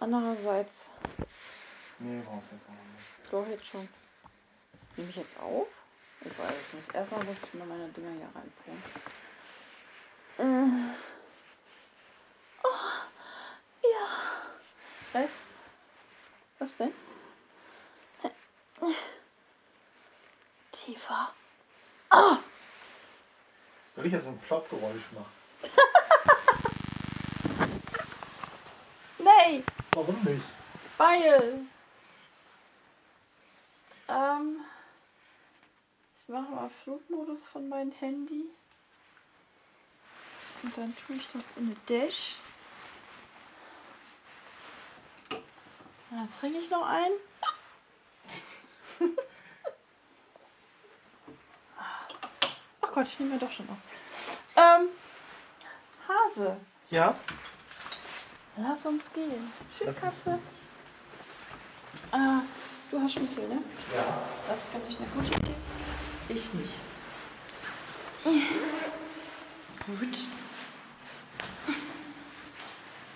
Andererseits, Nee, brauchst du jetzt auch nicht. doch jetzt schon. Nehme ich jetzt auf? Ich weiß es nicht. Erstmal muss ich mir meine Dinger hier reinpulen. Äh. Oh, ja. Rechts. Was denn? Tiefer. Soll ich jetzt ein Ploppgeräusch machen? Nee, Warum nicht? weil. Ähm. Ich mache mal Flugmodus von meinem Handy. Und dann tue ich das in eine Dash. Und dann trinke ich noch ein. Ach Gott, ich nehme ja doch schon auf. Ähm, Hase, Ja? Lass uns gehen. Tschüss, Katze. Ah, du hast Schlüssel, ne? Ja. Das finde ich eine gute Idee. Ich nicht. Gut.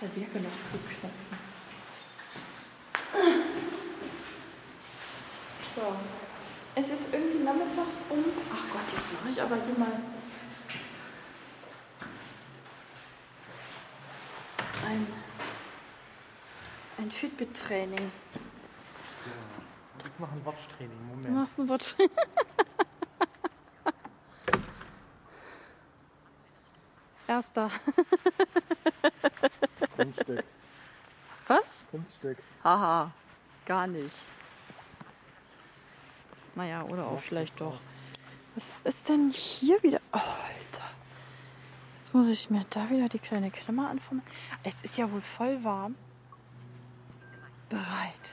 Halt Jacke noch zuknöpfen. So. Es ist irgendwie nachmittags um. Ach Gott, jetzt mache ich aber hier mal. Ein, Fitbit-Training. Ich mache ein Watch-Training. Du Moment. machst ein Wort. Erster. Kunststück. Was? Kunststück. Haha, gar nicht. Naja, oder auch vielleicht doch. Was ist denn hier wieder? Oh, Alter. Jetzt muss ich mir da wieder die kleine Klammer anfangen. Es ist ja wohl voll warm. Bereit.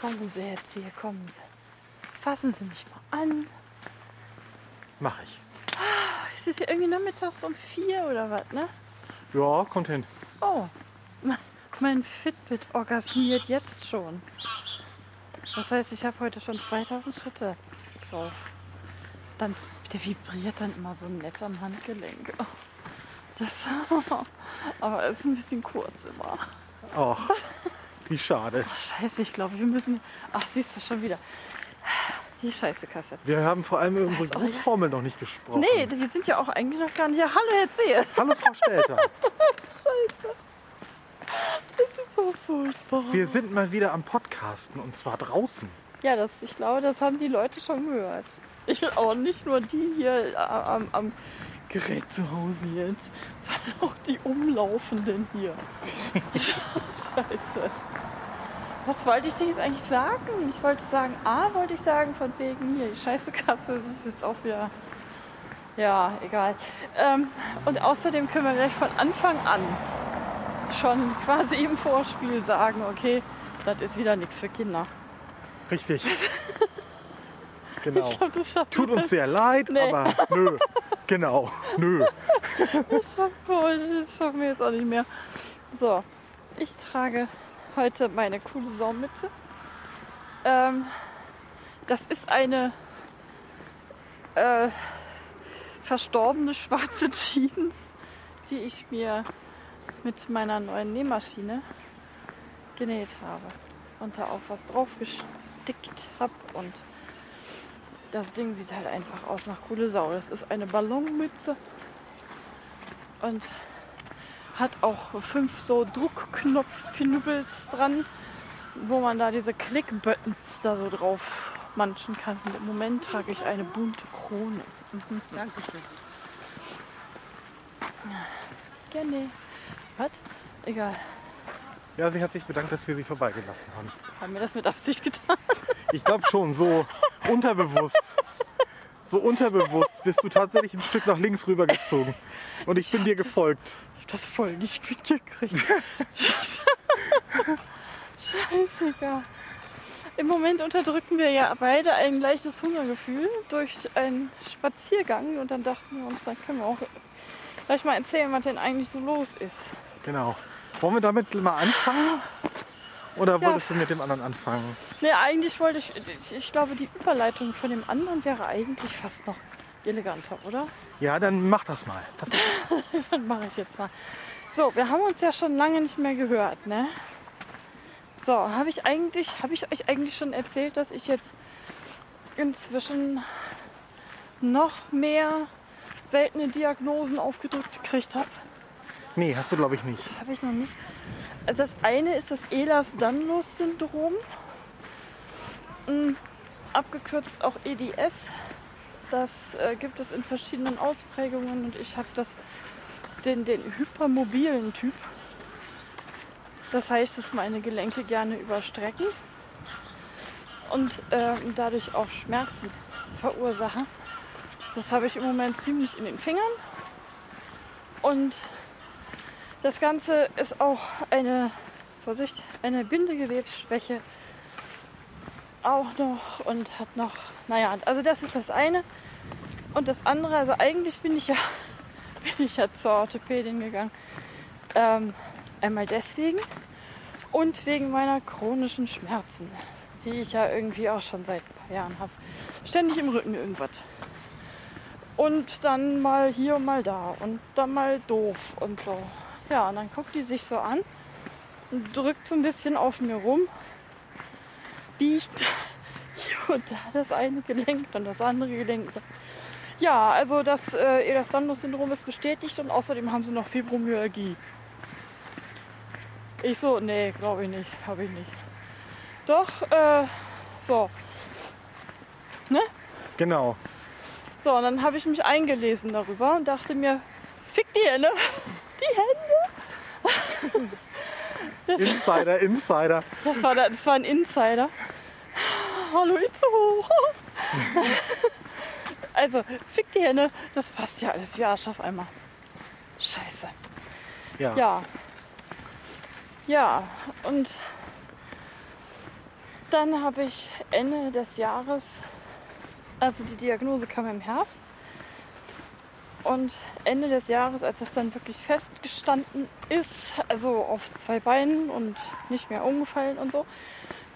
Kommen Sie jetzt hier, kommen Sie. Fassen Sie mich mal an. Mach ich. Es ist ja irgendwie nachmittags um vier oder was, ne? Ja, kommt hin. Oh, me- mein Fitbit orgasmiert jetzt schon. Das heißt, ich habe heute schon 2000 Schritte drauf. Dann, der vibriert dann immer so nett am Handgelenk. Oh, das, aber es ist ein bisschen kurz immer. Ach, wie schade. Scheiße, ich glaube, wir müssen. Ach, siehst du schon wieder. Die scheiße Kasse. Wir haben vor allem über unsere? Grußformel noch nicht gesprochen. Nee, wir sind ja auch eigentlich noch gar nicht. Ja, hallo, erzähl. Hallo Frau Stelter. Scheiße. Das ist so furchtbar. Wir sind mal wieder am Podcasten und zwar draußen. Ja, das, ich glaube, das haben die Leute schon gehört. Ich will auch nicht nur die hier am, am Gerät zu Hause jetzt, sondern auch die Umlaufenden hier. Scheiße. Was wollte ich denn jetzt eigentlich sagen? Ich wollte sagen, A, wollte ich sagen, von wegen hier, die scheiße Kasse, das ist jetzt auch wieder. Ja, egal. Ähm, und außerdem können wir gleich von Anfang an schon quasi im Vorspiel sagen, okay, das ist wieder nichts für Kinder. Richtig. Genau. Schaffen Tut uns sehr leid, Nee. aber nö. Genau, nö. Das schaffen schaffen wir jetzt auch nicht mehr. So, ich trage heute meine coole Saumütze. Ähm, das ist eine äh, verstorbene schwarze Jeans, die ich mir mit meiner neuen Nähmaschine genäht habe. Und da auch was drauf gestickt habe. Und das Ding sieht halt einfach aus nach coole Sau. Das ist eine Ballonmütze und hat auch fünf so Druckknopf-Pinubbels dran, wo man da diese Click-Buttons da so drauf manchen kann. Und Im Moment trage ich eine bunte Krone. Mhm. Dankeschön. Gerne. Was? Egal. Ja, sie hat sich bedankt, dass wir sie vorbeigelassen haben. Haben wir das mit Absicht getan? Ich glaube schon, so unterbewusst. So unterbewusst bist du tatsächlich ein Stück nach links rübergezogen. Und ich bin dir gefolgt. Ich hab das voll nicht mitgekriegt. Scheiße. Scheißegal. Im Moment unterdrücken wir ja beide ein leichtes Hungergefühl durch einen Spaziergang und dann dachten wir uns, dann können wir auch gleich mal erzählen, was denn eigentlich so los ist. Genau. Wollen wir damit mal anfangen? Oder Ja. wolltest du mit dem anderen anfangen? Ne, eigentlich wollte ich, ich, glaube, die Überleitung von dem anderen wäre eigentlich fast noch eleganter, oder? Ja, dann mach das mal. Auf. Dann mache ich jetzt mal. So, wir haben uns ja schon lange nicht mehr gehört, ne? So, habe ich eigentlich, habe ich euch eigentlich schon erzählt, dass ich jetzt inzwischen noch mehr seltene Diagnosen aufgedrückt gekriegt habe? Nee, hast du glaube ich nicht. Habe ich noch nicht. Also das eine ist das Ehlers-Danlos-Syndrom. Mm, Abgekürzt auch EDS. Das äh, gibt es in verschiedenen Ausprägungen und ich habe das den, den hypermobilen Typ. Das heißt, dass meine Gelenke gerne überstrecken und äh, dadurch auch Schmerzen verursachen. Das habe ich im Moment ziemlich in den Fingern. Und das Ganze ist auch eine, Vorsicht, eine Bindegewebsschwäche auch noch und hat noch, naja, also das ist das eine. Und das andere, also eigentlich bin ich ja, bin ich ja zur Orthopädin gegangen. Ähm, einmal deswegen und wegen meiner chronischen Schmerzen, die ich ja irgendwie auch schon seit ein paar Jahren habe. Ständig im Rücken irgendwas. Und dann mal hier und mal da und dann mal doof und so. Ja, und dann guckt die sich so an und drückt so ein bisschen auf mir rum, biegt hier und da das eine Gelenk und das andere Gelenk. Ja, also das äh, Elastanus-Syndrom ist bestätigt und außerdem haben sie noch Fibromyalgie. Ich so, nee, glaube ich nicht, habe ich nicht. Doch, äh, so. Ne? Genau. So, und dann habe ich mich eingelesen darüber und dachte mir, fick die Hände. Die Hände. Insider, Insider. Das war, das war ein Insider. Hallo Itzo. Also, fick die Hände. Das passt ja alles wie Arsch auf einmal. Scheiße. Ja. Ja. Ja, und dann habe ich Ende des Jahres, also die Diagnose kam im Herbst. Und Ende des Jahres, als das dann wirklich festgestanden ist, also auf zwei Beinen und nicht mehr umgefallen und so,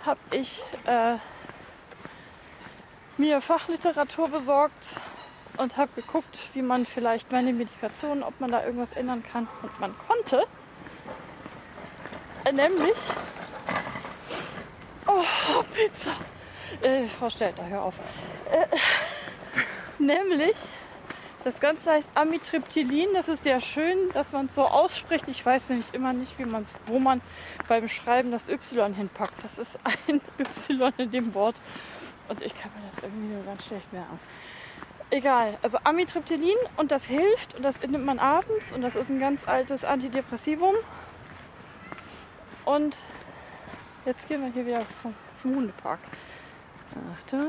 habe ich äh, mir Fachliteratur besorgt und habe geguckt, wie man vielleicht meine Medikation, ob man da irgendwas ändern kann. Und man konnte. Äh, nämlich. Oh, Pizza. Äh, Frau Stelter, hör auf. Äh, nämlich, das Ganze heißt Amitriptylin. Das ist ja schön, dass man es so ausspricht. Ich weiß nämlich immer nicht, wie man, wo man beim Schreiben das Y hinpackt. Das ist ein Y in dem Wort. Und ich kann mir das irgendwie nur ganz schlecht merken. Egal, also Amitriptylin und das hilft und das nimmt man abends und das ist ein ganz altes Antidepressivum. Und jetzt gehen wir hier wieder vom, Hundepark. Achte.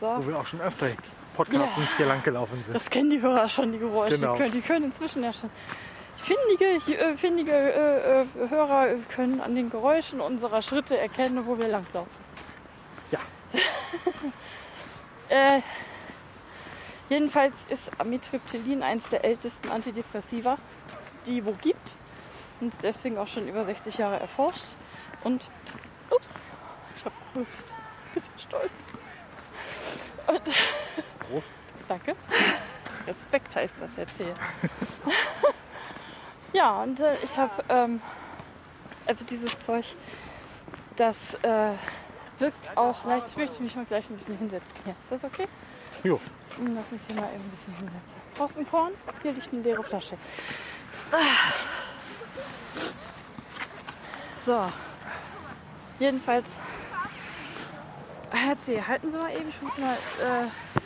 So. Wo wir auch schon öfter Podcasts hier lang gelaufen sind. Das kennen die Hörer schon, die Geräusche. Genau. Die, können, die können inzwischen ja schon. Findige, äh, findige äh, äh, Hörer können an den Geräuschen unserer Schritte erkennen, wo wir langlaufen. Ja. Äh, jedenfalls ist Amitriptylin eines der ältesten Antidepressiva, die wo gibt. Und deswegen auch schon über 60 Jahre erforscht. Und, ups, ich hab gerülpst. Bisschen stolz. Und, Prost. danke. Respekt heißt das jetzt hier. ja, und äh, ich habe, ähm, also dieses Zeug, das äh, wirkt auch leicht. Ich möchte mich mal gleich ein bisschen hinsetzen hier. Ist das okay? Jo. Hm, Lass uns hier mal eben ein bisschen hinsetzen. Brauchst du ein Korn? Hier liegt eine leere Flasche. So. Jedenfalls. Herr C., halten Sie mal eben. Ich muss mal. Äh,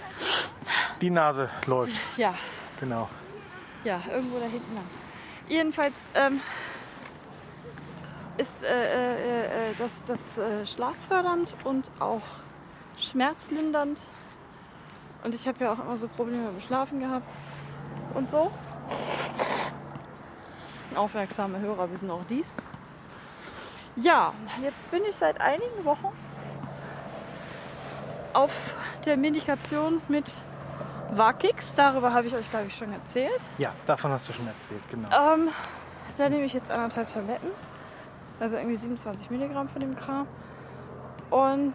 Die Nase läuft. ja, Genau. ja, irgendwo da hinten lang. Jedenfalls ähm, ist äh, äh, äh, das, das äh, schlaffördernd und auch schmerzlindernd. Und ich habe ja auch immer so Probleme beim Schlafen gehabt und so. Aufmerksame Hörer wissen auch dies. Ja, jetzt bin ich seit einigen Wochen auf der Medikation mit Vakix. Darüber habe ich euch, glaube ich, schon erzählt. Ja, davon hast du schon erzählt, genau. Ähm, da nehme ich jetzt anderthalb Tabletten. Also irgendwie 27 Milligramm von dem Kram. Und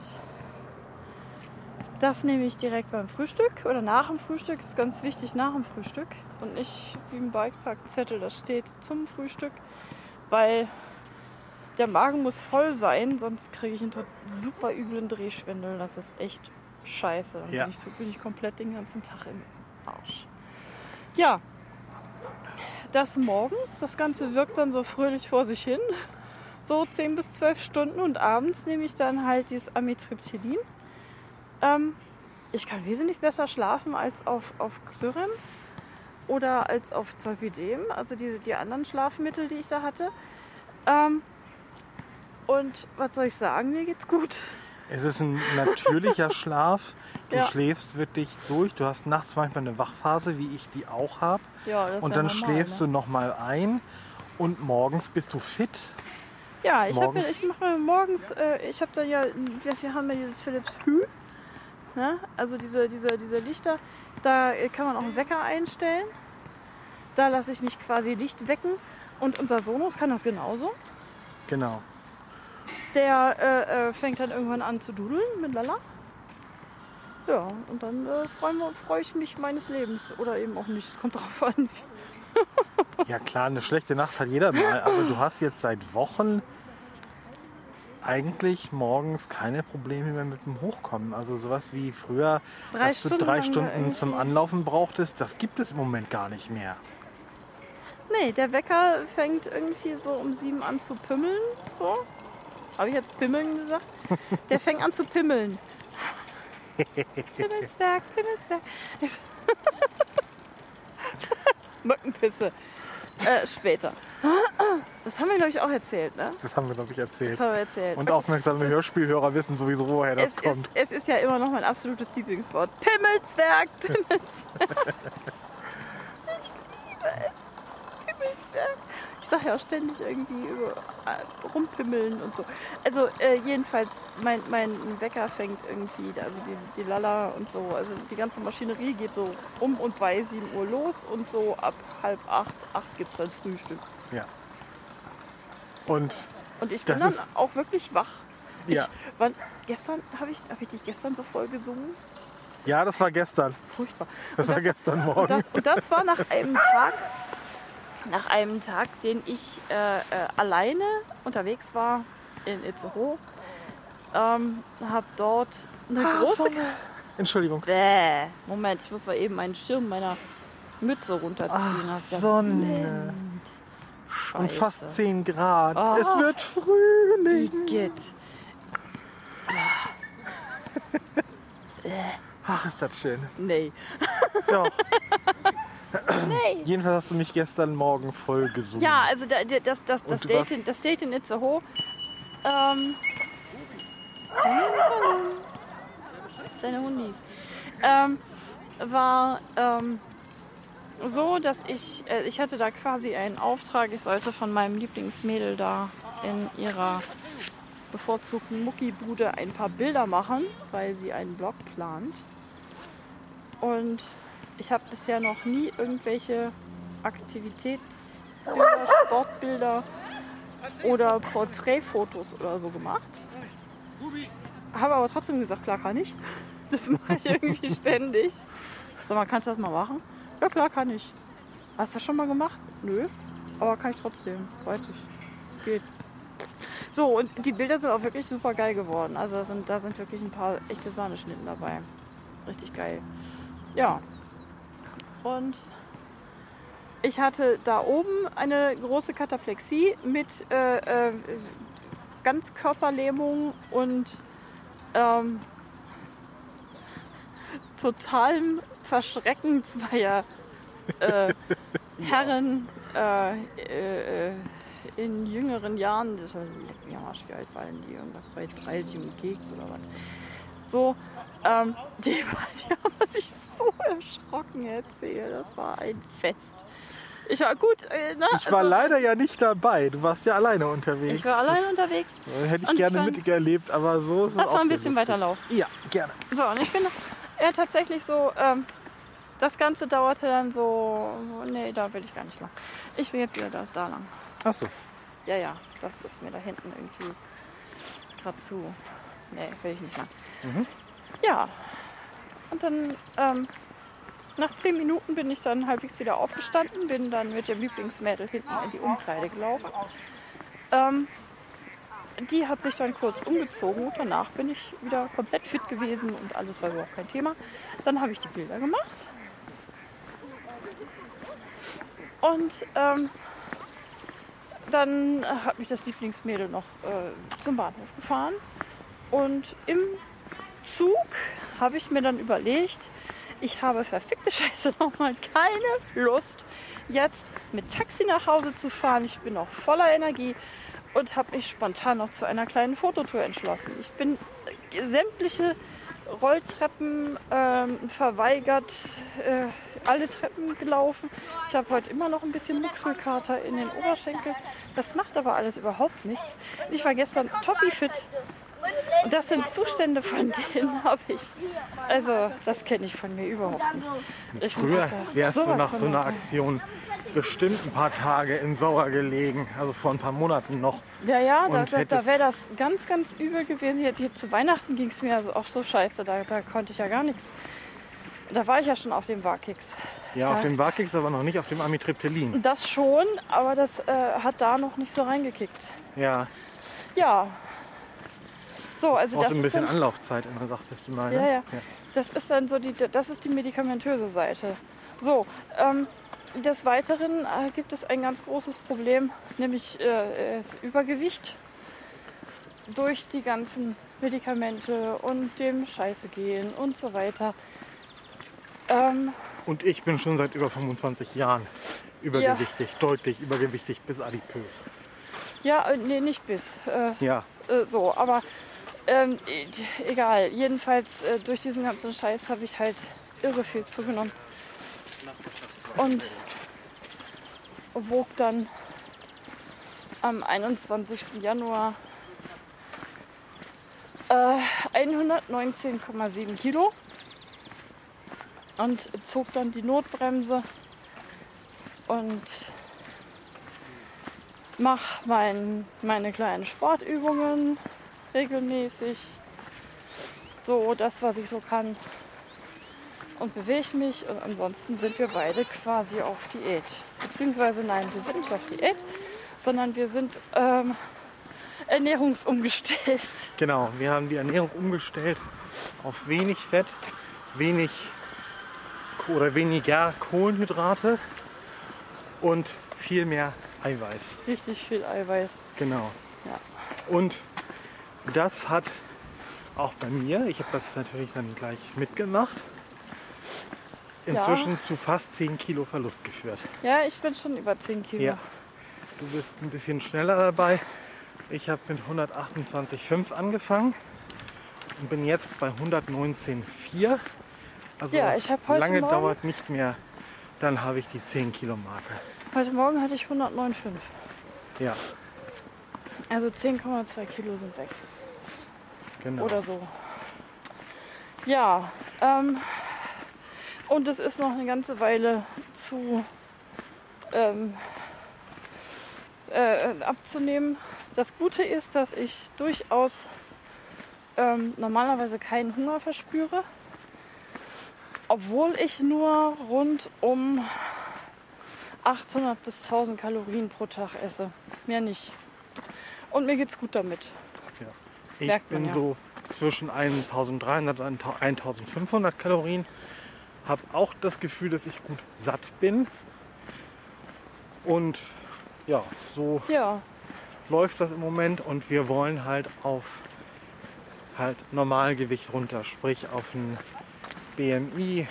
das nehme ich direkt beim Frühstück oder nach dem Frühstück. Ist ganz wichtig nach dem Frühstück. und nicht wie ein Bikeparkzettel, das steht zum Frühstück, weil der Magen muss voll sein, sonst kriege ich einen super üblen Drehschwindel. Das ist echt scheiße. Dann Ja. bin, ich, bin ich komplett den ganzen Tag im Arsch. Ja, das morgens, das Ganze wirkt dann so fröhlich vor sich hin. So 10 bis 12 Stunden und abends nehme ich dann halt dieses Amitriptylin. Ähm, ich kann wesentlich besser schlafen als auf, auf Xyrem oder als auf Zolpidem, also diese, die anderen Schlafmittel, die ich da hatte. Ähm, und was soll ich sagen, mir geht's gut. Es ist ein natürlicher Schlaf. Du Ja. schläfst wirklich durch. Du hast nachts manchmal eine Wachphase, wie ich die auch habe. Ja, das ist Und ja dann normal, schläfst ne? du nochmal ein. Und morgens bist du fit. Ja, ich, hab, morgens- ich mache morgens, äh, ich habe da ja, wir, haben ja dieses Philips Hue, ne? also diese, diese, diese Lichter, da kann man auch einen Wecker einstellen. Da lasse ich mich quasi Licht wecken und unser Sonos kann das genauso. Genau. Der äh, äh, fängt dann irgendwann an zu dudeln mit Lala. Ja, und dann äh, freue freu ich mich meines Lebens. Oder eben auch nicht. Es kommt drauf an. Ja klar, eine schlechte Nacht hat jeder mal. Aber du hast jetzt seit Wochen eigentlich morgens keine Probleme mehr mit dem Hochkommen. Also sowas wie früher, Drei dass du Stunden drei lang Stunden zum Anlaufen brauchtest, das gibt es im Moment gar nicht mehr. Nee, der Wecker fängt irgendwie so um sieben an zu pimmeln. So. Habe ich jetzt pimmeln gesagt? Der fängt an zu pimmeln. Pimmelsberg, Pimmelsberg. Mückenpisse. Äh, später. Das haben wir, glaube ich, auch erzählt, ne? Das haben wir, glaube ich, Das erzählt. haben wir erzählt. Und aufmerksame Hörspielhörer wissen sowieso, woher das es, kommt. ist, es ist ja immer noch mein absolutes Lieblingswort. Pimmelsberg, Pimmelsberg. Ich liebe es. Pimmelsberg. Sage ja auch ständig irgendwie äh, rumpimmeln und so. Also äh, jedenfalls, mein, mein Wecker fängt irgendwie, also die, die Lala und so, also die ganze Maschinerie geht so um und bei 7 Uhr los und so ab halb acht, acht gibt es dann Frühstück. Ja. Und Und ich Das bin dann auch wirklich wach. ja, Ich, wann, gestern habe ich, hab ich dich gestern so voll gesungen? ja, das war gestern. Furchtbar. Das Und war gestern und Morgen. das, und das war nach einem Tag, nach einem Tag, den ich äh, äh, alleine unterwegs war in Itzehoe. Ähm, habe dort eine Ah, große. Sonne. Entschuldigung. Bäh. Moment, ich muss mal eben meinen Schirm meiner Mütze runterziehen. Ach, Sonne. blend. Und Scheiße. fast 10 Grad. Oh. Es wird Frühling. Igitt. Ach, ist das schön. Nee. Doch. Nee. Jedenfalls hast du mich gestern Morgen voll gesungen. Ja, also da, da- das, das, das, Date in, das Date in Itzehoe. Ähm, seine Hundis. Ähm, war ähm, so, dass ich, äh, ich hatte da quasi einen Auftrag, ich sollte von meinem Lieblingsmädel da in ihrer bevorzugten Muckibude ein paar Bilder machen, weil sie einen Blog plant. Und ich habe bisher noch nie irgendwelche Aktivitätsbilder, Sportbilder oder Porträtfotos oder so gemacht. Habe aber trotzdem gesagt, klar kann ich. Das mache ich irgendwie ständig. Sag mal, kannst du das mal machen? Ja klar kann ich. Hast du das schon mal gemacht? Nö. Aber kann ich trotzdem. Weiß ich. Geht. So, und die Bilder sind auch wirklich super geil geworden. Also da sind, da sind wirklich ein paar echte Sahneschnitten dabei. Richtig geil. Ja. Und ich hatte da oben eine große Kataplexie mit äh, äh, Ganzkörperlähmung und ähm, totalem Verschrecken zweier äh, Herren äh, äh, in jüngeren Jahren. Das war, leck am Arsch, wie alt waren die? Irgendwas bei 30 und Keks oder was. So, ähm, die, die haben sich so erschrocken erzählt. Das war ein Fest. Ich war gut, äh, ne? Ich war also, leider ja nicht dabei. Du warst ja alleine unterwegs. Ich war alleine unterwegs. Das hätte ich und gerne fand- miterlebt, aber so ist es Lass mal ein bisschen lustig. weiterlaufen. Ja, gerne. So, und ich bin ja tatsächlich so, ähm, das Ganze dauerte dann so, nee, da will ich gar nicht lang. Ich will jetzt wieder da, da lang. Achso. Ja, ja, das ist mir da hinten irgendwie gerade zu. Nee, will ich nicht lang. Mhm. Ja. Und dann ähm, Nach zehn Minuten bin ich dann halbwegs wieder aufgestanden, bin dann mit dem Lieblingsmädel hinten in die Umkleide gelaufen. Ähm, die hat sich dann kurz umgezogen danach bin ich wieder komplett fit gewesen und alles war überhaupt kein Thema. Dann habe ich die Bilder gemacht. Und ähm, dann hat mich das Lieblingsmädel noch äh, zum Bahnhof gefahren. Und im Zug habe ich mir dann überlegt, ich habe verfickte Scheiße nochmal keine Lust, jetzt mit Taxi nach Hause zu fahren. Ich bin noch voller Energie und habe mich spontan noch zu einer kleinen Fototour entschlossen. Ich bin sämtliche Rolltreppen ähm, verweigert, äh, alle Treppen gelaufen. Ich habe heute immer noch ein bisschen Muskelkater in den Oberschenkeln. Das macht aber alles überhaupt nichts. Ich war gestern toppy fit. Und das sind Zustände, von denen habe ich. Also, das kenne ich von mir überhaupt nicht. Ich Früher da wärst du nach so einer. Aktion bestimmt ein paar Tage in Sauer gelegen. Also vor ein paar Monaten noch. Ja, ja, da, da, da wäre das ganz, ganz übel gewesen. Hier, hier zu Weihnachten ging es mir also auch so scheiße. Da, da konnte ich ja gar nichts. Da war ich ja schon auf dem Wakix. Ja, auf dem Vakix, aber noch nicht auf dem Amitriptylin. Das schon, aber das äh, hat da noch nicht so reingekickt. Ja, Ja. So, also braucht das ein bisschen dann, Anlaufzeit, sagtest du mal. Ne? Ja, ja. Das ist dann so die, das ist die medikamentöse Seite. So, ähm, des Weiteren äh, gibt es ein ganz großes Problem, nämlich äh, das Übergewicht durch die ganzen Medikamente und dem Scheiße gehen und so weiter. Ähm, Und ich bin schon seit über 25 Jahren übergewichtig, deutlich übergewichtig bis adipös. ja, äh, nee, nicht bis. Äh, Ja, äh, so, aber ähm, e- egal. Jedenfalls äh, durch diesen ganzen Scheiß habe ich halt irre viel zugenommen. Und wog dann am 21. Januar äh, 119,7 Kilo und zog dann die Notbremse und mach mein, meine kleinen Sportübungen regelmäßig. So das, was ich so kann. Und bewege mich. Und ansonsten sind wir beide quasi auf Diät. Beziehungsweise nein, wir sind nicht auf Diät, sondern wir sind ähm, ernährungsumgestellt. genau. Wir haben die Ernährung umgestellt auf wenig Fett, wenig oder weniger Kohlenhydrate und viel mehr Eiweiß. Richtig viel Eiweiß. Genau. Ja. Und das hat auch bei mir, ich habe das natürlich dann gleich mitgemacht, inzwischen zu fast 10 Kilo Verlust geführt. Ja, ich bin schon über 10 Kilo. Ja. Du bist ein bisschen schneller dabei. Ich habe mit 128,5 angefangen und bin jetzt bei 119,4. Also Ja, ich heute lange Morgen- dauert nicht mehr, dann habe ich die 10 Kilo Marke. Heute Morgen hatte ich 109,5. Ja, Also 10,2 Kilo sind weg. Genau. Oder so. Ja, ähm, und es ist noch eine ganze Weile zu ähm, äh, abzunehmen. Das Gute ist, dass ich durchaus ähm, normalerweise keinen Hunger verspüre, obwohl ich nur rund um 800 bis 1000 Kalorien pro Tag esse. Mehr nicht. Und mir geht's gut damit. Ich Merkt man bin ja. so zwischen 1300 und 1500 Kalorien. Habe auch das Gefühl, dass ich gut satt bin. Und ja, so Ja, läuft das im Moment und wir wollen halt auf halt Normalgewicht runter, sprich auf ein BMI,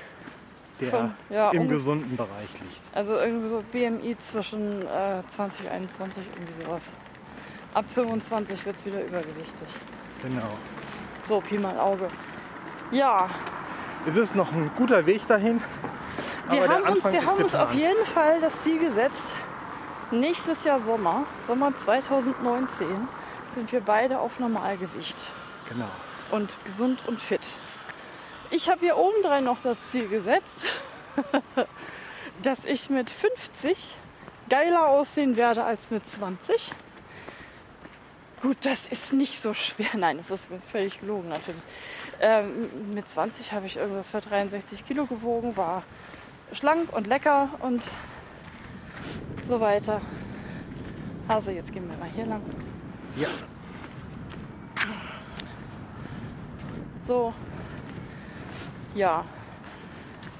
der Von- ja, im gesunden Bereich liegt. Also irgendwie so BMI zwischen äh, 20 21, irgendwie sowas. Ab 25 wird es wieder übergewichtig. Genau. So, Pi mal Auge. Ja, Es ist noch ein guter Weg dahin. wir haben, uns, wir haben uns getan. auf jeden Fall das Ziel gesetzt, nächstes Jahr Sommer, Sommer 2019, sind wir beide auf Normalgewicht Genau. und gesund und fit. Ich habe hier obendrein noch das Ziel gesetzt, dass ich mit 50 geiler aussehen werde als mit 20. Gut, das ist nicht so schwer. Nein, das ist völlig gelogen natürlich. Ähm, mit 20 habe ich irgendwas für 63 Kilo gewogen, war schlank und lecker und so weiter. Also jetzt gehen wir mal hier lang. Ja. So. Ja.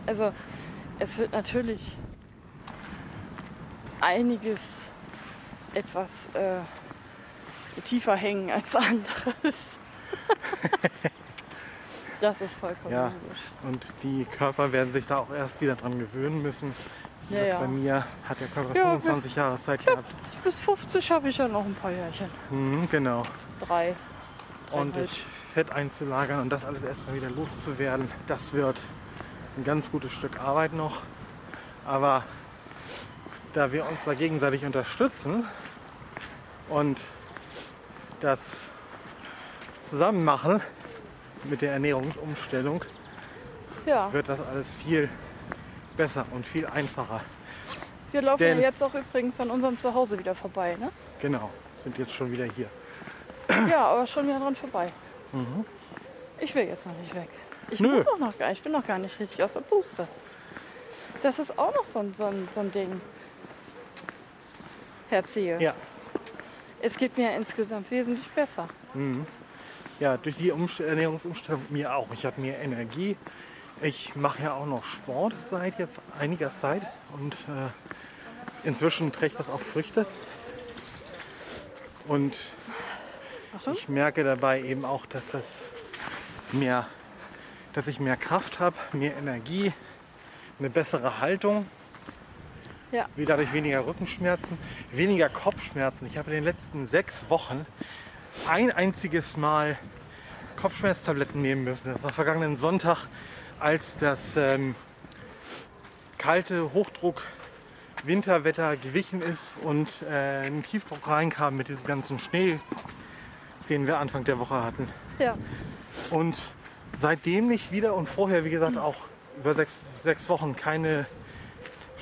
Also es wird natürlich einiges etwas äh, tiefer hängen als anderes. das ist vollkommen Ja. logisch. Und die Körper werden sich da auch erst wieder dran gewöhnen müssen. Ja, ja. Bei mir hat der Körper Ja, 25 Jahre Zeit gehabt. Bis 50 habe ich ja noch ein paar Jährchen. Mhm, genau. Drei. ordentlich Fett einzulagern und das alles erstmal wieder loszuwerden, das wird ein ganz gutes Stück Arbeit noch. Aber da wir uns da gegenseitig unterstützen und das zusammen machen mit der Ernährungsumstellung, Ja, wird das alles viel besser und viel einfacher. wir laufen denn- ja jetzt auch übrigens an unserem Zuhause wieder vorbei, ne? Genau, sind jetzt schon wieder hier. Ja, aber schon wieder dran vorbei. Ich will jetzt noch nicht weg. Ich Mhm. Nö. muss auch noch gar nicht. Ich bin noch gar nicht richtig aus der Puste. Das ist auch noch so ein, so ein, so ein Ding. Herr Zehe. Ja, Es geht mir insgesamt wesentlich besser. Ja, durch die Umst Ernährungsumstellung mir auch. Ich habe mehr Energie. Ich mache ja auch noch Sport seit jetzt einiger Zeit und äh, inzwischen trägt das auch Früchte. Und ich merke dabei eben auch, dass das mehr, dass ich mehr Kraft habe, mehr Energie, eine bessere Haltung, Ja. wie dadurch weniger Rückenschmerzen, weniger Kopfschmerzen. Ich habe in den letzten sechs Wochen ein einziges Mal Kopfschmerztabletten nehmen müssen. Das war vergangenen Sonntag, als das ähm, kalte Hochdruck Winterwetter gewichen ist und äh, ein Tiefdruck reinkam mit diesem ganzen Schnee, den wir Anfang der Woche hatten. Ja. Und seitdem nicht wieder und vorher, wie gesagt, auch über sechs, sechs Wochen keine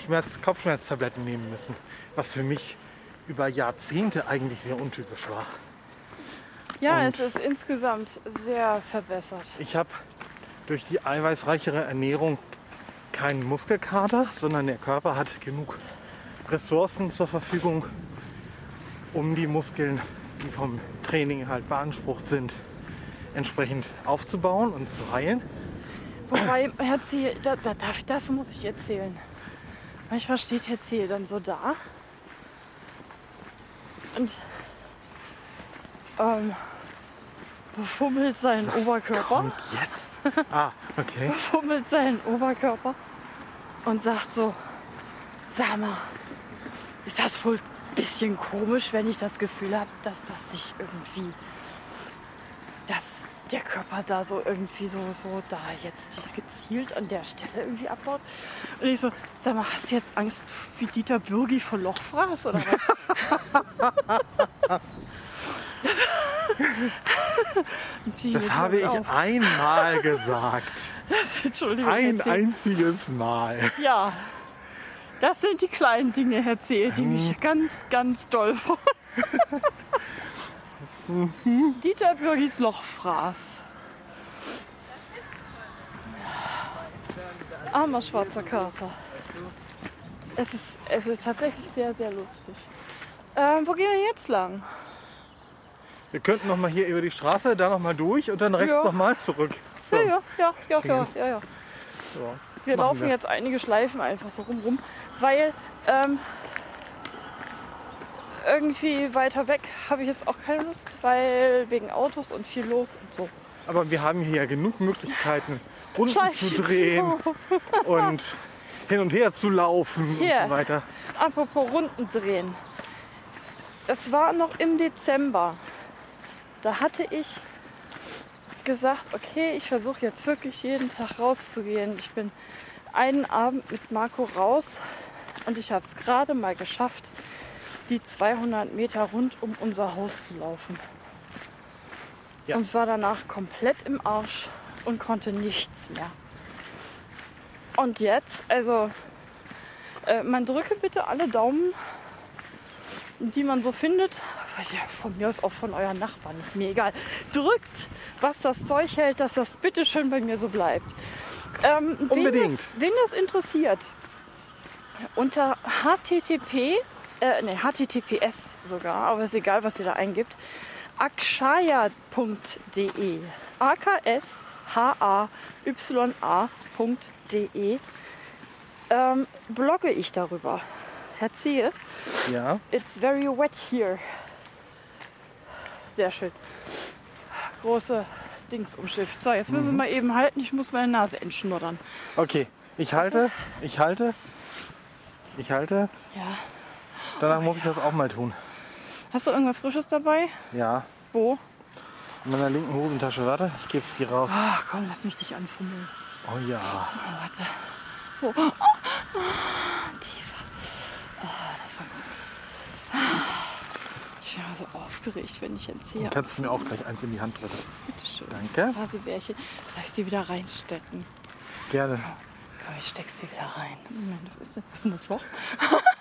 Schmerz, Kopfschmerztabletten nehmen müssen. Was für mich über Jahrzehnte eigentlich sehr untypisch war. Ja, Und- es ist insgesamt sehr verbessert. Ich habe durch die eiweißreichere Ernährung keinen Muskelkater, sondern der Körper hat genug Ressourcen zur Verfügung, um die Muskeln, die vom Training halt beansprucht sind, entsprechend aufzubauen und zu heilen. Wobei, Herr Zehe, da, da, das muss ich erzählen. Manchmal steht Herr Zehe dann so da und ähm, befummelt seinen Oberkörper. Und jetzt? Ah, okay. befummelt seinen Oberkörper und sagt so, sag mal, ist das wohl ein bisschen komisch, wenn ich das Gefühl habe, dass das sich irgendwie, dass der Körper da so irgendwie so, so da jetzt gezielt an der Stelle irgendwie abbaut. Und ich so, sag mal, hast du jetzt Angst wie Dieter Bürgi vor Lochfraß oder was? Das jetzt habe ich auf. einmal gesagt. Entschuldigung. Ein einziges Mal. Ja, das sind die kleinen Dinge, Herr Zehe, die mich ganz, ganz doll freuen. Dieter Bürgis Lochfraß. Armer schwarzer Kater. Es ist, es ist tatsächlich sehr, sehr lustig. Ähm, wo gehen wir jetzt lang? Wir könnten noch mal hier über die Straße, da noch mal durch und dann rechts Ja. noch mal zurück. So. Ja, ja, ja, ja, ja, ja, ja. So. Wir laufen wir. jetzt einige Schleifen einfach so rum, rum weil ähm, irgendwie weiter weg habe ich jetzt auch keine Lust, weil wegen Autos und viel los und so. Aber wir haben hier ja genug Möglichkeiten, Runden Schleifen. zu drehen und hin und her zu laufen Hier. und so weiter. Apropos Runden drehen. Es war noch im Dezember. Da hatte ich gesagt, okay, ich versuche jetzt wirklich jeden Tag rauszugehen. Ich bin einen Abend mit Marco raus und ich habe es gerade mal geschafft, die 200 Meter rund um unser Haus zu laufen. Ja. Und war danach komplett im Arsch und konnte nichts mehr. Und jetzt, also äh, man drücke bitte alle Daumen, die man so findet. Ja, von mir aus auch von euren Nachbarn, ist mir egal. Drückt, was das Zeug hält, dass das bitte schön bei mir so bleibt. Ähm, Unbedingt. Wen das, wen das interessiert, unter http, äh, nee, https sogar, aber ist egal, was ihr da eingibt, akshaya.de. A-K-S-H-A-Y-A.de ähm, blogge ich darüber. Erziehe. Ja. It's very wet here. Sehr schön. Große Dings umschifft. So, jetzt müssen wir mal eben halten. Ich muss meine Nase entschnuddern. Okay. Ich halte, ich halte, ich halte. Ja. Danach muss ich das auch mal tun. Hast du irgendwas Frisches dabei? Ja. Wo? In meiner linken Hosentasche. Warte, ich gebe es dir raus. Ach komm, lass mich dich anfummeln. Oh ja. Oh, warte. Wo? Oh, oh, tiefer. Oh, das war gut. Ich bin immer so aufgeregt, wenn ich erzähle. Du kannst mir auch gleich eins in die Hand drücken. Bitte schön. Danke. Hasebärchen. Soll ich sie wieder reinstecken? Gerne. Komm, ich steck sie wieder rein. Moment, wo ist denn das Loch?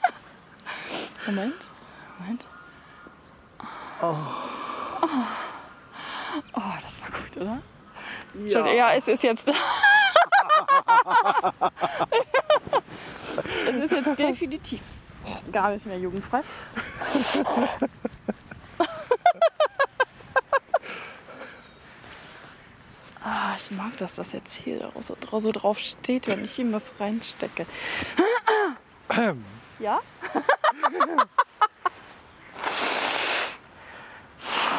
Moment. Moment. Oh. oh, das war gut, oder? Schon, ja, es ist jetzt. es ist jetzt definitiv gar nicht mehr jugendfrei. ah, ich mag das, dass jetzt hier so, so drauf steht, wenn ich ihm was reinstecke. ja?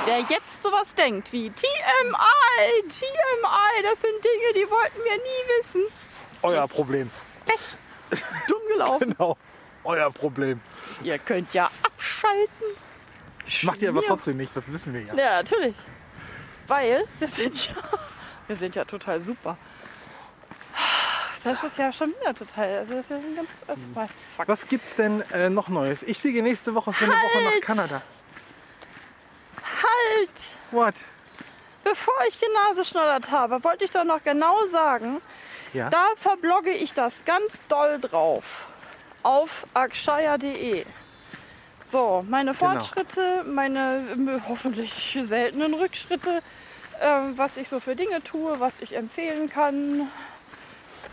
Wer jetzt sowas denkt wie TMI, TMI, das sind Dinge, die wollten wir nie wissen. Euer Problem. Pech. Dumm gelaufen. Genau. Euer Problem. Ihr könnt ja abschalten. Macht ihr aber trotzdem nicht, das wissen wir ja. Ja, natürlich. Weil wir sind ja, wir sind ja total super. Das ist ja schon wieder total. Also das ist ja ein ganz. Fuck. Was gibt's denn äh, noch Neues? Ich fliege nächste Woche für eine Woche nach Halt! Kanada. Halt! What? Bevor ich genaseschnoddert habe, wollte ich doch noch genau sagen, Ja. da verblogge ich das ganz doll drauf. Auf akshaya.de. So, meine Genau. Fortschritte, meine ähm, hoffentlich seltenen Rückschritte, ähm, was ich so für Dinge tue, was ich empfehlen kann,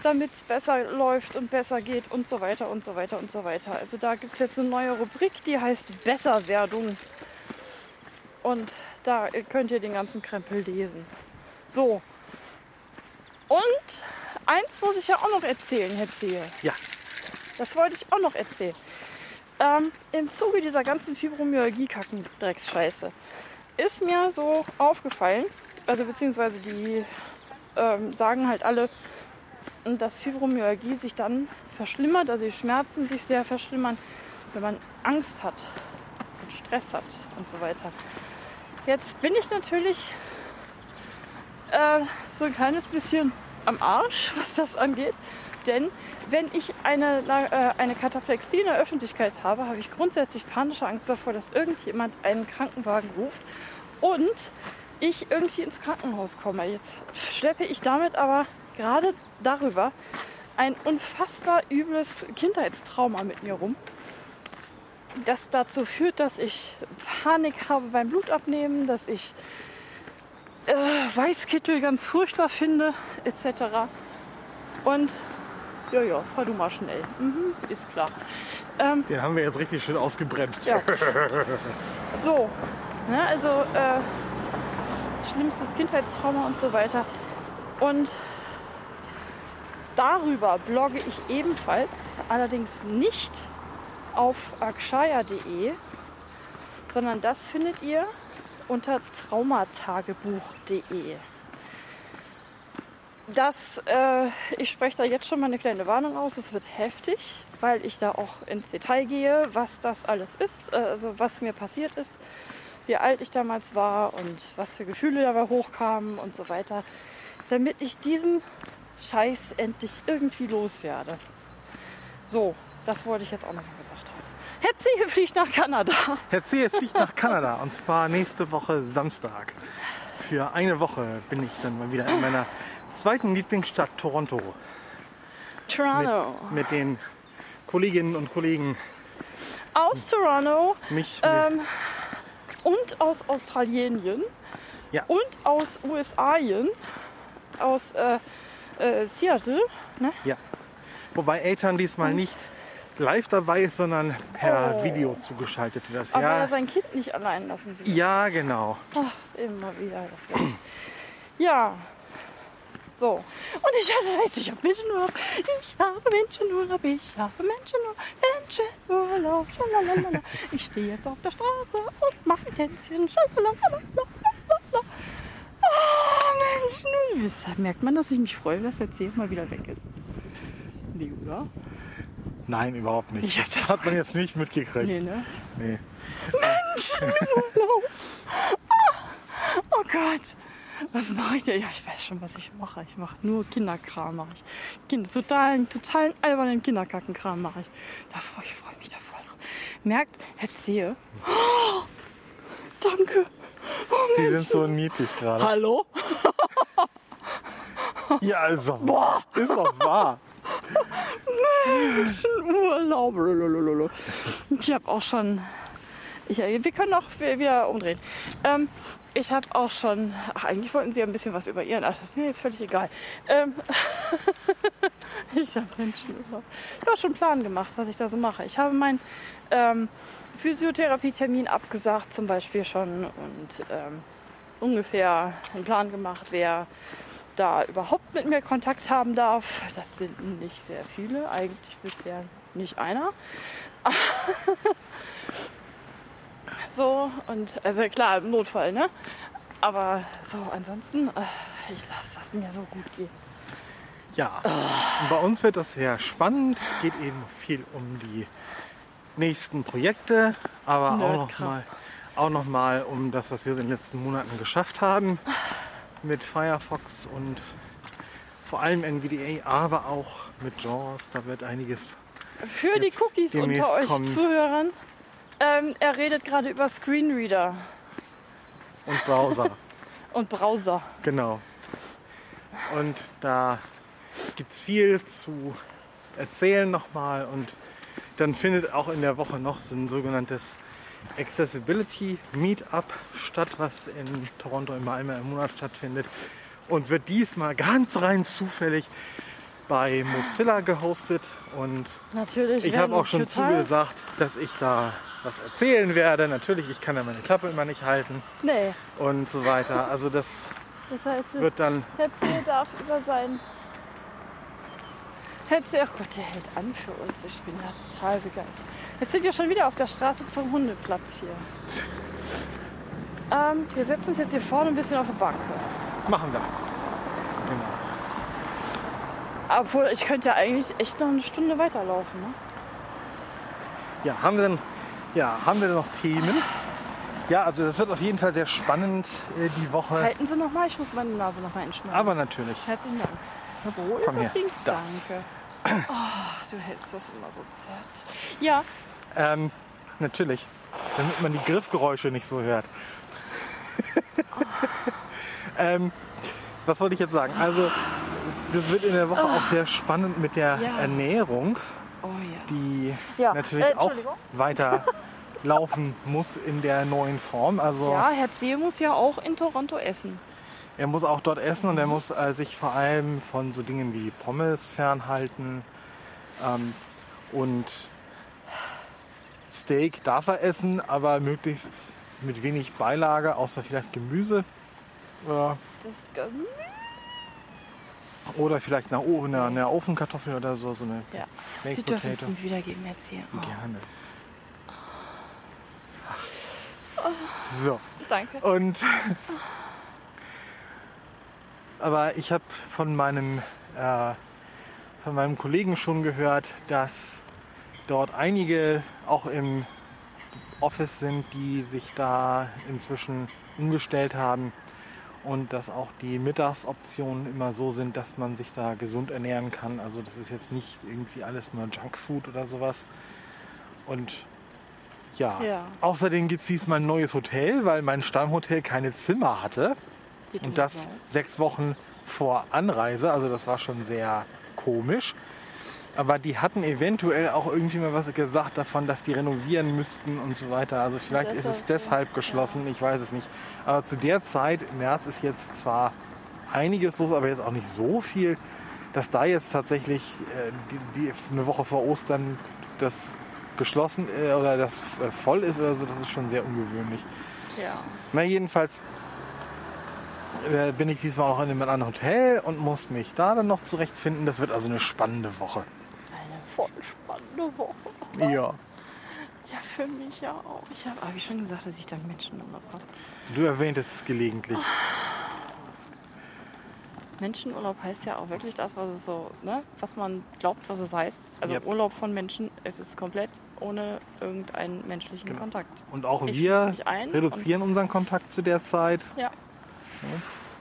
damit es besser läuft und besser geht und so weiter und so weiter und so weiter. Also da gibt es jetzt eine neue Rubrik, die heißt Besserwerdung. Und da könnt ihr den ganzen Krempel lesen. So. Und eins muss ich ja auch noch erzählen, Herr Zehe. Ja. Das wollte ich auch noch erzählen. Ähm, Im Zuge dieser ganzen Fibromyalgie-Kacken-Drecksscheiße ist mir so aufgefallen, also beziehungsweise die ähm, sagen halt alle, dass Fibromyalgie sich dann verschlimmert, also die Schmerzen sich sehr verschlimmern, wenn man Angst hat und Stress hat und so weiter. Jetzt bin ich natürlich äh, so ein kleines bisschen am Arsch, was das angeht. Denn wenn ich eine, äh, eine Kataplexie in der Öffentlichkeit habe, habe ich grundsätzlich panische Angst davor, dass irgendjemand einen Krankenwagen ruft und ich irgendwie ins Krankenhaus komme. Jetzt schleppe ich damit aber gerade darüber ein unfassbar übles Kindheitstrauma mit mir rum, das dazu führt, dass ich Panik habe beim Blutabnehmen, dass ich äh, Weißkittel ganz furchtbar finde, etc. Und ja, ja, fahr du mal schnell. Mhm, ist klar. Ähm, Den haben wir jetzt richtig schön ausgebremst. ja. So, ne, also äh, schlimmstes Kindheitstrauma und so weiter. Und darüber blogge ich ebenfalls, allerdings nicht auf akshaya.de, sondern das findet ihr unter traumatagebuch.de. Das, äh, ich spreche da jetzt schon mal eine kleine Warnung aus. Es wird heftig, weil ich da auch ins Detail gehe, was das alles ist, äh, also was mir passiert ist, wie alt ich damals war und was für Gefühle dabei hochkamen und so weiter, damit ich diesen Scheiß endlich irgendwie loswerde. So, das wollte ich jetzt auch noch mal gesagt haben. Herr Zehe fliegt nach Kanada. Herr Zehe fliegt nach Kanada und zwar nächste Woche Samstag. Für eine Woche bin ich dann mal wieder in meiner zweiten Lieblingsstadt Toronto mit, Toronto. mit den Kolleginnen und Kollegen. Aus Toronto Mich ähm, und aus Australien Ja. und aus USAien, aus äh, äh, Seattle. Ne? Ja. Wobei Eltern diesmal nicht live dabei ist, sondern per Oh. Video zugeschaltet wird. Aber er Ja, sein Kind nicht allein lassen will. ja, genau. Ach, immer wieder das. Ja. So. Und ich das heißt, ich habe Menschenurlaub. Ich habe Menschenurlaub. Ich habe Menschenurlaub. Menschenurlaub. Schalalala. Ich stehe jetzt auf der Straße und mache Tänzchen. Schalalala. Ah, Menschenurlaub. Deshalb merkt man, dass ich mich freue, dass der Zeh mal wieder weg ist. Nee, oder? Nein, überhaupt nicht. Ich das das hat man jetzt nicht mitgekriegt. Nee, ne? Nee. Menschenurlaub. Oh Gott. Was mache ich denn? Ja, ich weiß schon, was ich mache. Ich mache nur Kinderkram. Mache ich. Kind, totalen, totalen albernen Kinderkackenkram mache ich. Da freue ich freue mich da voll drauf. Merkt, erzähle. Oh, danke. Oh, Die sind so niedlich gerade. Hallo? Ja, ist doch wahr. Ist doch wahr. Urlaub. Lololololo. Ich habe auch schon. Ich, wir können auch wieder umdrehen. Ähm, ich habe auch schon. Ach, eigentlich wollten Sie ja ein bisschen was über Ihren. Ach, das ist mir jetzt völlig egal. Ähm, ich habe auch schon einen Plan gemacht, was ich da so mache. Ich habe meinen ähm, Physiotherapie-Termin abgesagt, zum Beispiel schon. Und ähm, ungefähr einen Plan gemacht, wer da überhaupt mit mir Kontakt haben darf. Das sind nicht sehr viele, eigentlich bisher nicht einer. so, und also klar, im Notfall, ne? Aber so, ansonsten, äh, ich lasse das mir so gut gehen. Ja, und bei uns wird das sehr spannend. Es geht eben viel um die nächsten Projekte, aber auch noch, Nerdkram. mal, auch noch mal um das, was wir in den letzten Monaten geschafft haben mit Firefox und vor allem NVDA, aber auch mit JAWS. Da wird einiges. Für die Cookies unter euch kommen. Zuhörern, ähm, er redet gerade über Screenreader Und Browser, und Browser. genau. Und da gibt es viel zu erzählen nochmal. Und dann findet auch in der Woche noch so ein sogenanntes Accessibility Meetup statt, was in Toronto immer einmal im Monat stattfindet. Und wird diesmal ganz rein zufällig bei Mozilla gehostet. Und Natürlich. ich habe auch schon total- zugesagt, dass ich da was erzählen werde. Natürlich, ich kann ja meine Klappe immer nicht halten Nee, und so weiter. Also das das heißt, wird dann Hetzel darf über sein. Hetzel, ach Gott, der hält an für uns. Ich bin da total begeistert. Jetzt sind wir schon wieder auf der Straße zum Hundeplatz hier. Ähm, wir setzen uns jetzt hier vorne ein bisschen auf die Bank. machen wir. Genau. Obwohl, ich könnte ja eigentlich echt noch eine Stunde weiterlaufen. Ne? Ja, haben wir denn, ja, haben wir denn noch Themen? Ja, also das wird auf jeden Fall sehr spannend äh, die Woche. Halten Sie noch mal, ich muss meine Nase noch mal einschneiden. Aber natürlich. Herzlichen Dank. Ups, Wo ist das her. Ding? Da. Danke. Oh, du hältst das immer so zärtlich. Ja, Ähm, natürlich. Damit man die Griffgeräusche nicht so hört. ähm, was wollte ich jetzt sagen? Also, das wird in der Woche auch sehr spannend mit der Ja. Ernährung, oh ja. die Ja, natürlich äh, auch weiter laufen muss in der neuen Form. Also Ja, Herr Zehe muss ja auch in Toronto essen. Er muss auch dort essen und er muss äh, sich vor allem von so Dingen wie Pommes fernhalten. Ähm, und Steak darf er essen, aber möglichst mit wenig Beilage, außer vielleicht Gemüse. Oder, Das ist ganz oder vielleicht eine, O- eine, eine Ofenkartoffel oder so, so eine Ja. Baked Sie dürfen es Potato. mir wiedergeben, Herr Zehe. Oh, Gerne. So. danke. Und aber ich habe von meinem äh, von meinem Kollegen schon gehört, dass dort einige auch im Office sind, die sich da inzwischen umgestellt haben und dass auch die Mittagsoptionen immer so sind, dass man sich da gesund ernähren kann. Also das ist jetzt nicht irgendwie alles nur Junkfood oder sowas. Und ja, Ja. außerdem gibt es diesmal ein neues Hotel, weil mein Stammhotel keine Zimmer hatte. Die Und das sechs Wochen vor Anreise. Also das war schon sehr komisch. Aber die hatten eventuell auch irgendwie mal was gesagt davon, dass die renovieren müssten und so weiter. Also vielleicht ist es Deshalb, geschlossen, ich weiß es nicht. Aber zu der Zeit, im März, ist jetzt zwar einiges los, aber jetzt auch nicht so viel, dass da jetzt tatsächlich äh, die, die, eine Woche vor Ostern das geschlossen äh, oder das äh, voll ist oder so, das ist schon sehr ungewöhnlich. Ja. Na, jedenfalls äh, bin ich diesmal auch in einem anderen Hotel und muss mich da dann noch zurechtfinden. Das wird also eine spannende Woche. Voll spannende Woche. Ja. Ja, für mich ja auch. Ich habe hab ich schon gesagt, dass ich dann Menschenurlaub habe. Du erwähntest es gelegentlich. Menschenurlaub heißt ja auch wirklich das, was es so, ne, was man glaubt, was es heißt. Also Yep. Urlaub von Menschen, es ist komplett ohne irgendeinen menschlichen Genau. Kontakt. Und auch Ich wir reduzieren unseren Kontakt zu der Zeit. Ja.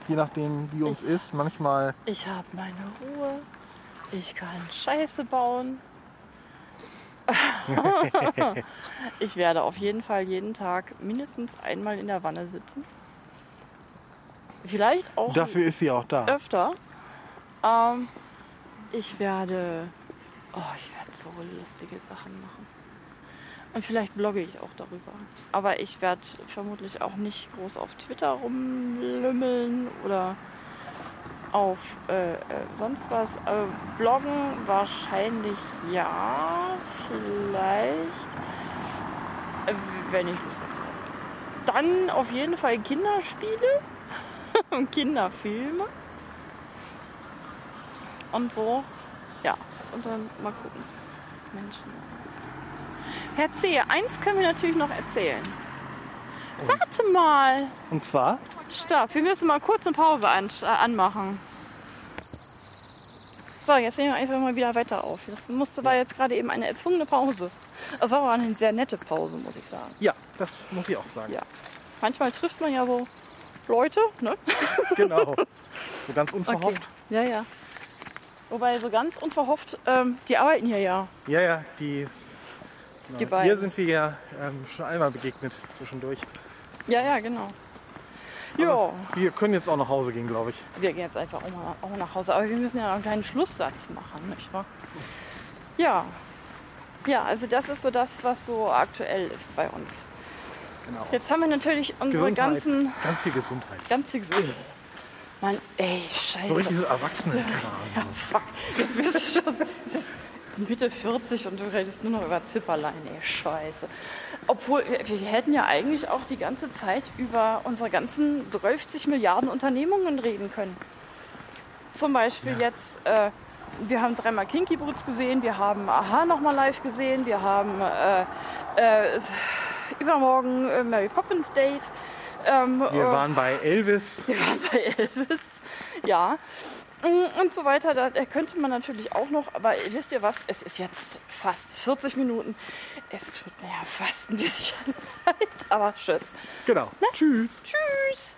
Je nachdem, wie uns ist. Manchmal Ich habe meine Ruhe. Ich kann Scheiße bauen. ich werde auf jeden Fall jeden Tag mindestens einmal in der Wanne sitzen. Vielleicht auch Dafür ist sie auch da. öfter. Ähm, ich werde. Oh, ich werde so lustige Sachen machen. Und vielleicht blogge ich auch darüber. Aber ich werde vermutlich auch nicht groß auf Twitter rumlümmeln oder auf äh, äh, sonst was. Äh, bloggen wahrscheinlich ja. Vielleicht. Äh, wenn ich Lust dazu habe. Dann auf jeden Fall Kinderspiele und Kinderfilme. Und so. Ja. Und dann mal gucken. Menschen. Herr C., eins können wir natürlich noch erzählen. Warte mal. Und zwar, Stopp, wir müssen mal kurz eine Pause an, äh, anmachen. So, jetzt nehmen wir einfach mal wieder weiter auf. Das musste, war jetzt gerade eben eine erzwungene Pause. Das war aber eine sehr nette Pause, muss ich sagen. ja, das muss ich auch sagen. Ja. Manchmal trifft man ja so Leute, ne? Genau. So ganz Okay. unverhofft. Ja, ja. Wobei so ganz unverhofft, ähm, die arbeiten hier ja. Ja, ja, die. Die Genau. beiden. Hier sind wir ja ähm, schon einmal begegnet zwischendurch. Ja, ja, genau. Ja, Wir können jetzt auch nach Hause gehen, glaube ich. wir gehen jetzt einfach auch, mal, auch nach Hause. Aber wir müssen ja noch einen kleinen Schlusssatz machen, nicht wahr? Ja. Ja, also das ist so das, was so aktuell ist bei uns. Genau. Jetzt haben wir natürlich unsere Gesundheit. ganzen, Ganz viel Gesundheit. ganz viel gesehen. Mann, ey, scheiße. So richtig so Erwachsenenkram. Ja, fuck. Jetzt bist du schon Mitte 40 und du redest nur noch über Zipperlein, ey, scheiße. Obwohl, wir, wir hätten ja eigentlich auch die ganze Zeit über unsere ganzen 30 Milliarden Unternehmungen reden können. Zum Beispiel Ja. jetzt, äh, wir haben dreimal Kinky Boots gesehen, wir haben Aha nochmal live gesehen, wir haben äh, äh, übermorgen äh, Mary Poppins Date. Ähm, Wir äh, waren bei Elvis. wir waren bei Elvis, ja. Mm, Und so weiter, da da könnte man natürlich auch noch, aber wisst ihr was, es ist jetzt fast 40 Minuten. Es tut mir ja fast ein bisschen leid, aber tschüss. Genau. Tschüss. Tschüss.